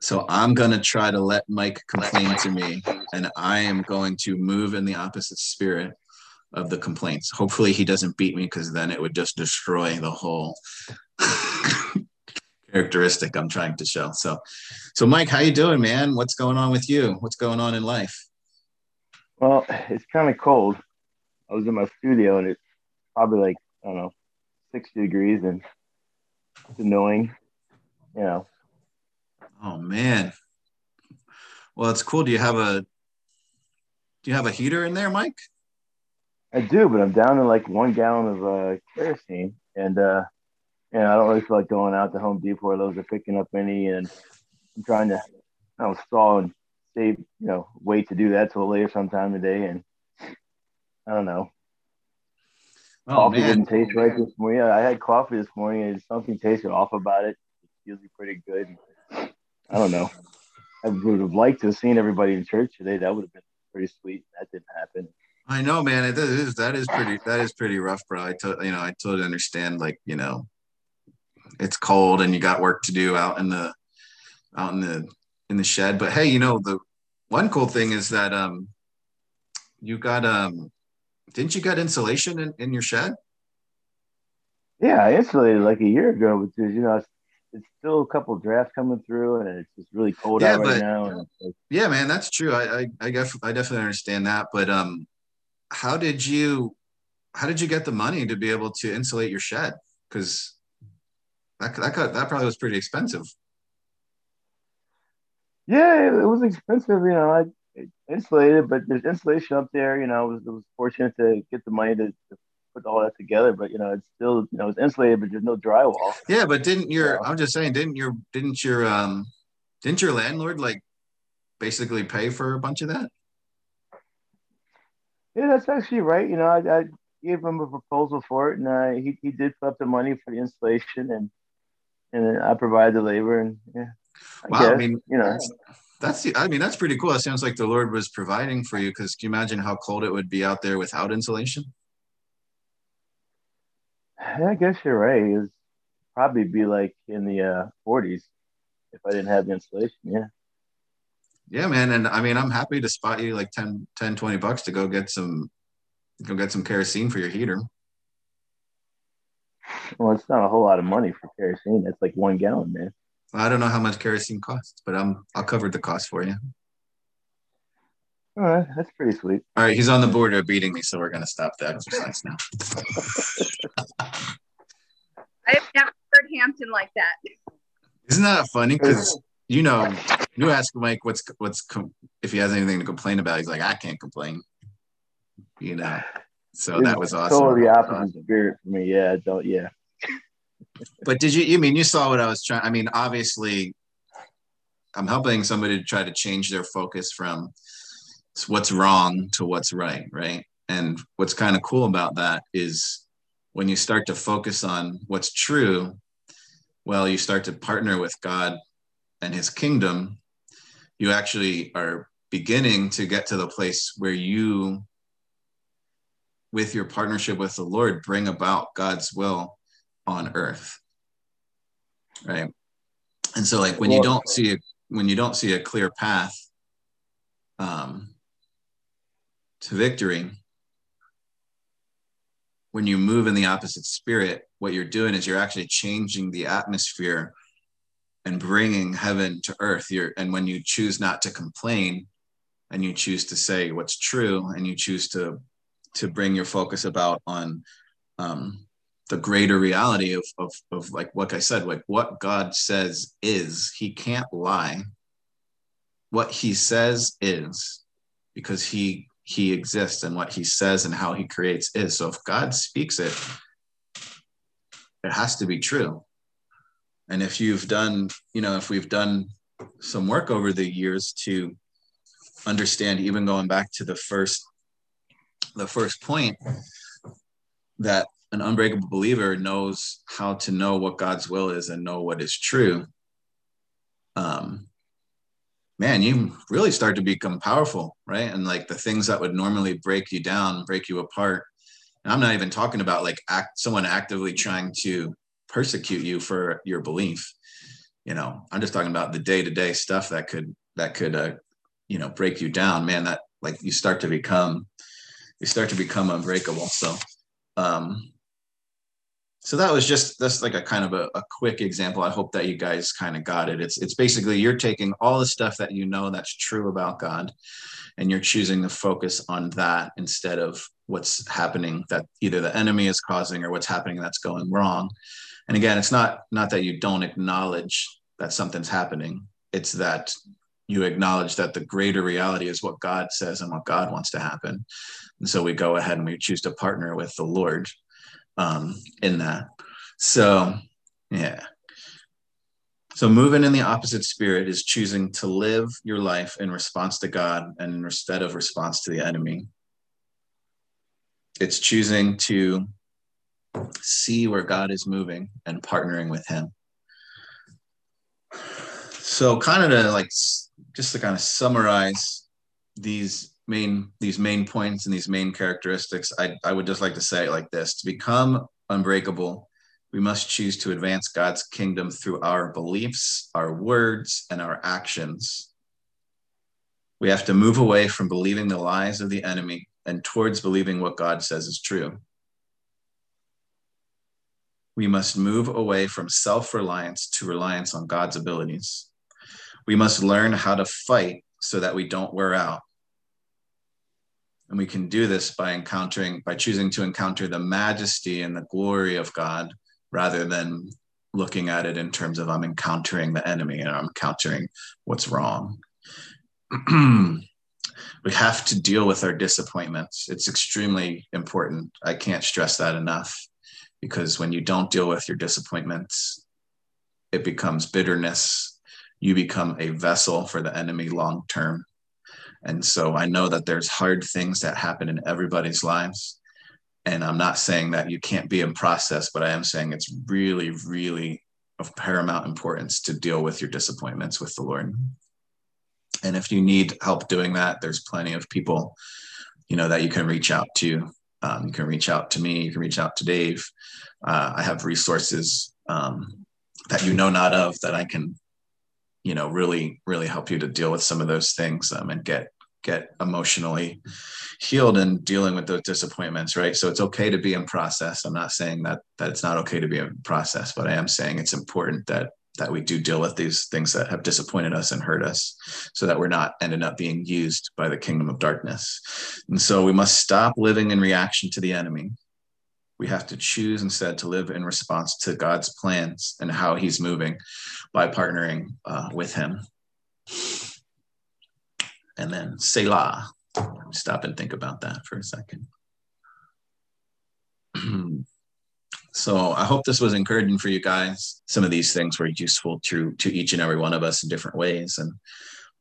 S1: so I'm going to try to let Mike complain to me, and I am going to move in the opposite spirit of the complaints. Hopefully, he doesn't beat me because then it would just destroy the whole characteristic I'm trying to show. So, so Mike, how you doing, man? What's going on with you? What's going on in life?
S6: Well, it's kind of cold. I was in my studio, and it's probably like I don't know, sixty degrees, and it's annoying. You know,
S1: Oh man. Well, it's cool. Do you have a do you have a heater in there, Mike?
S6: I do, but I'm down to like one gallon of uh, kerosene, and uh, and I don't really feel like going out to Home Depot or those are picking up any, and I'm trying to I don't stall and save, you know, wait to do that till later sometime today, and I don't know. Oh, coffee man. didn't taste right this morning. I had coffee this morning, and something tasted off about it. It's usually pretty good. I don't know. I would have liked to have seen everybody in church today. That would have been pretty sweet. That didn't happen.
S1: I know, man. It is. That is pretty. That is pretty rough, bro. I to, you know, I totally understand. Like, you know, it's cold and you got work to do out in the, out in the, in the shed. But hey, you know, the one cool thing is that um, you got um, didn't you get insulation in, in your shed?
S6: Yeah, I insulated like a year ago, because you know it's still a couple drafts coming through, and it's just really cold yeah, out but, right now. Like,
S1: yeah, man, that's true. I, I I guess I definitely understand that. But um, how did you how did you get the money to be able to insulate your shed? Because that that got, that probably was pretty expensive.
S6: Yeah, it was expensive. You know, I insulated, but there's insulation up there. You know, I was, I was fortunate to get the money to, to put all that together, but you know, it's still you know it's insulated, but there's no drywall.
S1: Yeah, but didn't your I'm just saying, didn't your didn't your um didn't your landlord like basically pay for a bunch of that?
S6: Yeah, that's actually right. You know, I, I gave him a proposal for it, and uh, he he did put up the money for the installation, and and I provided the labor, and yeah.
S1: I wow, guess, I mean, you know. That's, that's I mean that's pretty cool. It sounds like the Lord was providing for you because can you imagine how cold it would be out there without insulation?
S6: I guess you're right. It was probably be like in the uh, 40s if I didn't have the installation. Yeah.
S1: Yeah, man. And I mean, I'm happy to spot you like 10, 10, 20 bucks to go get some, go get some kerosene for your heater.
S6: Well, it's not a whole lot of money for kerosene. That's like one gallon, man.
S1: I don't know how much kerosene costs, but I'm, I'll cover the cost for you.
S6: All right, that's pretty sweet.
S1: All right, he's on the border of beating me, so we're gonna stop the exercise now.
S7: I've never heard Hampton like that.
S1: Isn't that funny? Because you know, you ask Mike what's what's if he has anything to complain about. He's like, I can't complain. You know, So that was awesome.
S6: Totally opposite spirit for me. Yeah, don't. Yeah.
S1: But did you? You mean you saw what I was trying? I mean, obviously, I'm helping somebody to try to change their focus from what's wrong to what's right, right? And what's kind of cool about that is when you start to focus on what's true, well, you start to partner with God and his kingdom, you actually are beginning to get to the place where you, with your partnership with the Lord, bring about God's will on earth. Right. And so like when you don't see a when you don't see a clear path um, to victory, when you move in the opposite spirit, what you're doing is you're actually changing the atmosphere and bringing heaven to earth. You're, and when you choose not to complain and you choose to say what's true and you choose to to bring your focus about on um, the greater reality of, of, of like what I said, like what God says is, he can't lie. What he says is because he he exists and what he says and how he creates is. So if God speaks it, it has to be true. And if you've done, you know, if we've done some work over the years to understand, even going back to the first, the first point, that an unbreakable believer knows how to know what God's will is and know what is true. Um, man, you really start to become powerful, right? And like the things that would normally break you down, break you apart. And I'm not even talking about like act someone actively trying to persecute you for your belief. You know, I'm just talking about the day-to-day stuff that could that could uh, you know break you down. Man, that like you start to become you start to become unbreakable. So um so that was just that's like a kind of a, a quick example. I hope that you guys kind of got it. It's it's basically you're taking all the stuff that you know that's true about god and you're choosing to focus on that instead of what's happening that either the enemy is causing or what's happening that's going wrong. And again it's not not that you don't acknowledge that something's happening. It's that you acknowledge that the greater reality is what god says and what god wants to happen. And so we go ahead and we choose to partner with the lord um, in that. So, yeah. So, moving in the opposite spirit is choosing to live your life in response to God and instead of response to the enemy. It's choosing to see where God is moving and partnering with Him. So, kind of to like, just to kind of summarize these main these main points and these main characteristics, I, I would just like to say it like this: to become unbreakable, we must choose to advance God's kingdom through our beliefs, our words, and our actions. We have to move away from believing the lies of the enemy and towards believing what God says is true. We must move away from self reliance to reliance on God's abilities. We must learn how to fight so that we don't wear out and we can do this by encountering, by choosing to encounter the majesty and the glory of God rather than looking at it in terms of I'm encountering the enemy and I'm encountering what's wrong. we have to deal with our disappointments. It's extremely important. I can't stress that enough because when you don't deal with your disappointments, it becomes bitterness. You become a vessel for the enemy long term. And so I know that there's hard things that happen in everybody's lives. And I'm not saying that you can't be in process, but I am saying it's really, really of paramount importance to deal with your disappointments with the Lord. And if you need help doing that, there's plenty of people, you know, that you can reach out to. Um, you can reach out to me. You can reach out to Dave. Uh, I have resources um, that you know not of that I can, you know, really, really help you to deal with some of those things um, and get get emotionally healed and dealing with those disappointments right? So it's okay to be in process. I'm not saying that that it's not okay to be in process but i am saying it's important that that we do deal with these things that have disappointed us and hurt us so that we're not ending up being used by the kingdom of darkness. And so we must stop living in reaction to the enemy. We have to choose instead to live in response to god's plans and how he's moving by partnering uh, with him and then Selah. Stop and think about that for a second. so I hope this was encouraging for you guys. Some of these things were useful to to each and every one of us in different ways, and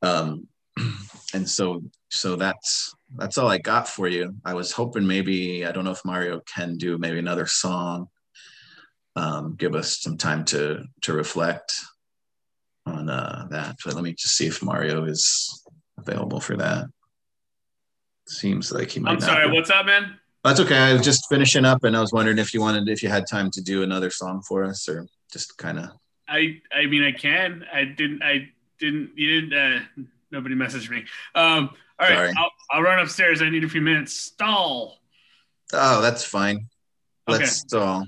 S1: um, and so so that's that's all I got for you. I was hoping maybe I don't know if Mario can do maybe another song. Um, give us some time to to reflect on uh, that. But let me just see if Mario is available for that. Seems like he might.
S2: I'm sorry.
S1: be.
S2: What's up, man?
S1: That's okay. I was just finishing up, and I was wondering if you wanted, if you had time to do another song for us, or just kind of.
S2: I I mean I can. I didn't. I didn't. You didn't. Uh, nobody messaged me. Um. All right. I'll, I'll run upstairs. I need a few minutes. Stall.
S1: Oh, that's fine.
S2: Okay.
S1: Let's stall.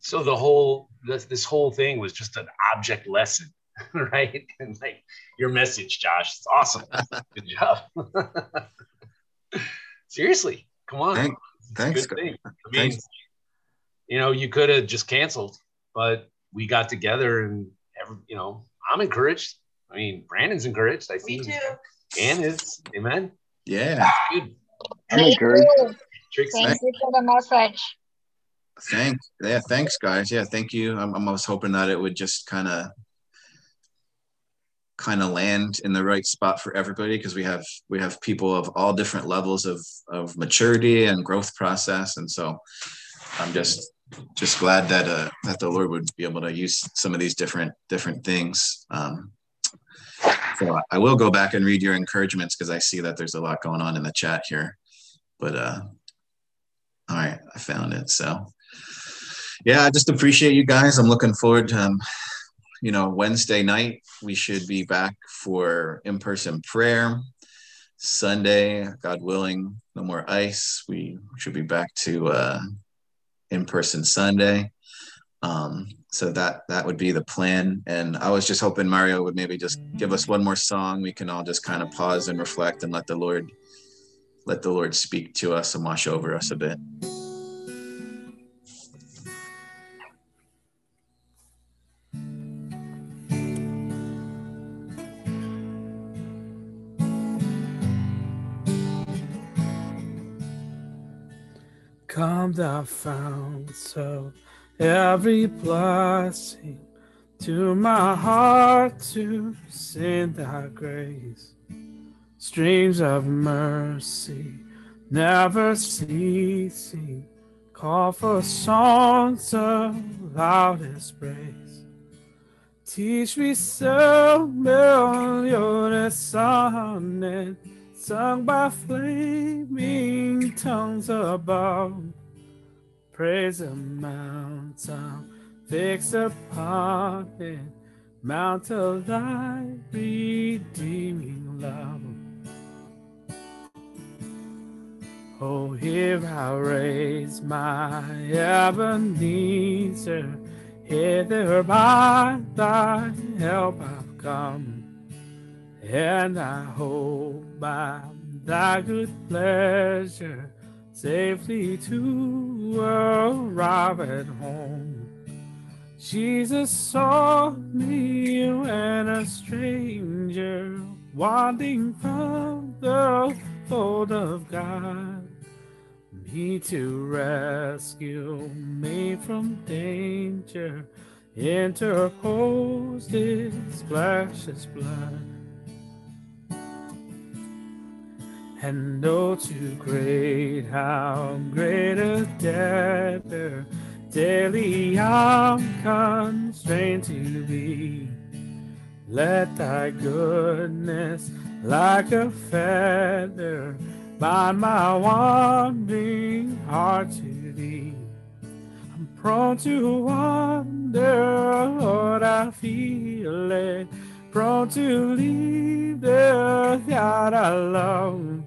S4: So the whole this, this whole thing was just an object lesson, right? And like your message, Josh, it's awesome. Good job. Seriously, come on.
S1: Thank- thanks,
S4: good thing. I mean,
S1: Thanks.
S4: you know, you could have just canceled, but we got together and every, you know, I'm encouraged. I mean, Brandon's encouraged. I see.
S7: Me too.
S4: And is. Amen.
S1: Yeah.
S4: Good.
S6: I'm
S8: Me
S6: encouraged.
S8: too.
S4: Trixie.
S8: Thank you for the message.
S1: Thanks. Yeah. Thanks, guys. Yeah. Thank you. I'm, I'm almost hoping that it would just kind of, kind of land in the right spot for everybody because we have we have people of all different levels of of maturity and growth process, and so I'm just just glad that uh, that the Lord would be able to use some of these different different things. Um, so I will go back and read your encouragements because I see that there's a lot going on in the chat here. But uh, all right, I found it. So yeah, I just appreciate you guys. I'm looking forward to um, you know Wednesday night. We should be back for in-person prayer. Sunday, God willing, no more ice. We should be back to uh, in-person Sunday. Um, so that that would be the plan. And I was just hoping Mario would maybe just give us one more song. We can all just kind of pause and reflect and let the Lord let the Lord speak to us and wash over us a bit.
S5: Come thou fount of every blessing to my heart to send thy grace. Streams of mercy never ceasing, call for songs of loudest praise. Teach me some melodious sonnet sung by flaming tongues above. Praise the mountain fixed upon it, mount of thy redeeming love. Oh, here I raise my Ebenezer, hither by thy help I've come, and I hope by thy good pleasure safely to arrive at home. Jesus saw me when a stranger wandering from the fold of God. Me to rescue me from danger, interposed his precious blood. And oh, too great, how great a debtor daily I'm constrained to be. Let thy goodness, like a feather, bind my wandering heart to thee. I'm prone to wander, Lord, I feel it. Prone to leave the God I love.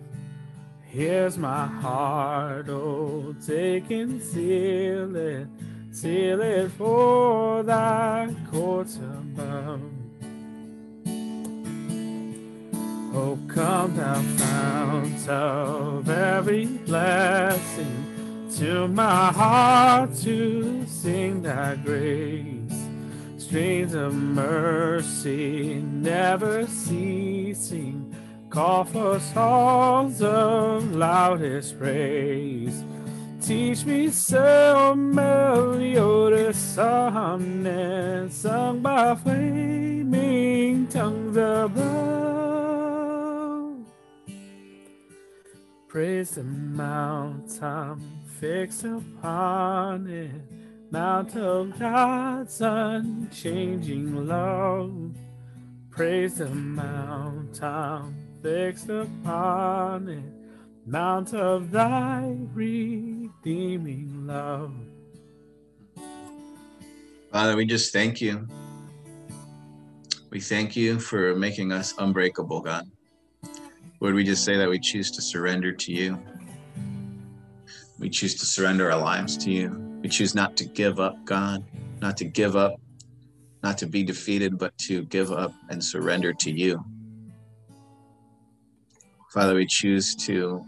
S5: Here's my heart, oh, take and seal it, seal it for thy courts above. Oh, come thou fount of every blessing, to my heart to sing thy grace. Streams of mercy never ceasing, call for songs of loudest praise. teach me some melodious sonnet sung by flaming tongues above. Praise the mount I'm fixed upon it, mount of God's unchanging love. Praise the mount I'm fixed upon it mount of thy redeeming love.
S1: Father, we just thank you. We thank you for making us unbreakable, God. Lord, we just say that we choose to surrender to you. We choose to surrender our lives to you. We choose not to give up, God, not to give up, not to be defeated, but to give up and surrender to you. Father, we choose to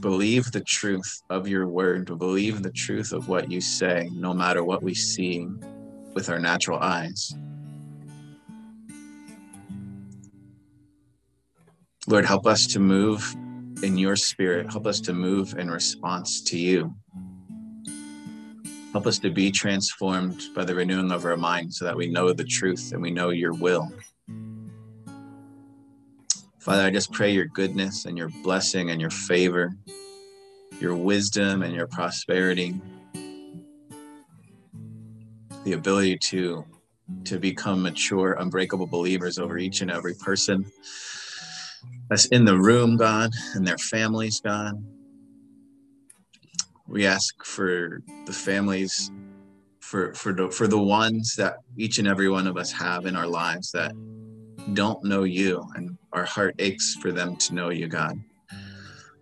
S1: believe the truth of your word, to believe the truth of what you say, no matter what we see with our natural eyes. Lord, help us to move in your spirit. Help us to move in response to you. Help us to be transformed by the renewing of our mind so that we know the truth and we know your will. Father, I just pray your goodness and your blessing and your favor, your wisdom and your prosperity, the ability to to become mature, unbreakable believers over each and every person that's in the room, God, and their families, God. We ask for the families, for for the, for the ones that each and every one of us have in our lives that don't know you and our heart aches for them to know you, God.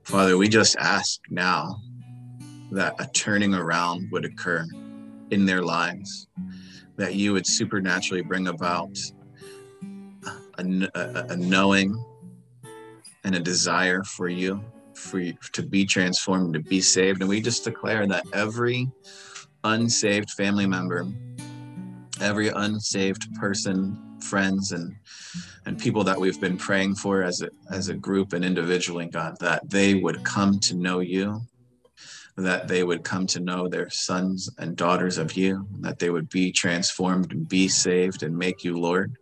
S1: Father, we just ask now that a turning around would occur in their lives, that you would supernaturally bring about a, a, a knowing and a desire for you, for you to be transformed, to be saved. And we just declare that every unsaved family member, every unsaved person, friends, and and people that we've been praying for as a, as a group and individually, God, that they would come to know you, that they would come to know their sons and daughters of you, that they would be transformed and be saved and make you Lord.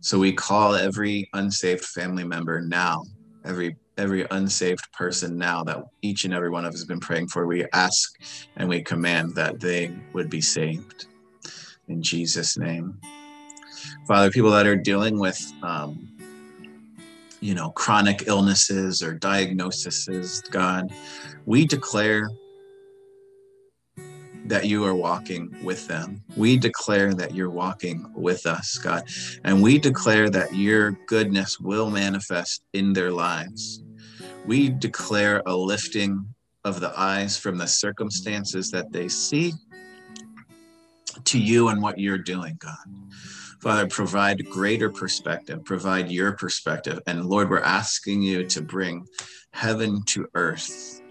S1: So we call every unsaved family member now, every every unsaved person now that each and every one of us has been praying for, we ask and we command that they would be saved. In Jesus' name. Father, people that are dealing with, um, you know, chronic illnesses or diagnoses, God, we declare that you are walking with them. We declare that you're walking with us, God. And we declare that your goodness will manifest in their lives. We declare a lifting of the eyes from the circumstances that they see to you and what you're doing, God. Father, provide greater perspective, provide your perspective. And Lord, we're asking you to bring heaven to earth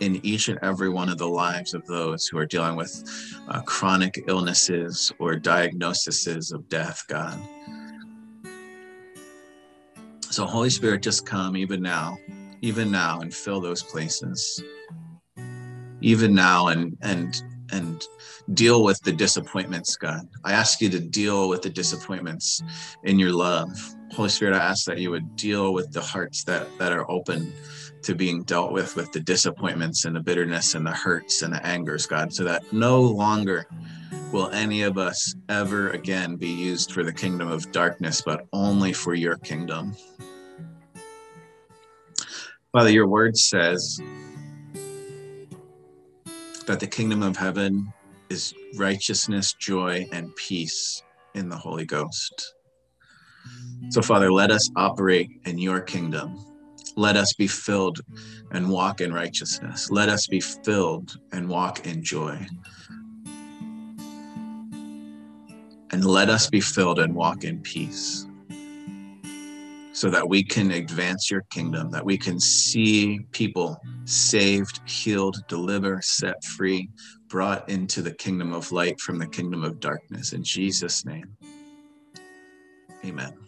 S1: in each and every one of the lives of those who are dealing with uh, chronic illnesses or diagnoses of death, God. So, Holy Spirit, just come even now, even now, and fill those places. Even now, and and and deal with the disappointments, God. I ask you to deal with the disappointments in your love. Holy Spirit, I ask that you would deal with the hearts that, that are open to being dealt with, with the disappointments and the bitterness and the hurts and the angers, God, so that no longer will any of us ever again be used for the kingdom of darkness, but only for your kingdom. Father, your word says that the kingdom of heaven is righteousness, joy, and peace in the Holy Ghost. So, Father, let us operate in your kingdom. Let us be filled and walk in righteousness. Let us be filled and walk in joy. And let us be filled and walk in peace so that we can advance your kingdom, that we can see people saved, healed, delivered, set free, brought into the kingdom of light from the kingdom of darkness. In Jesus' name, amen.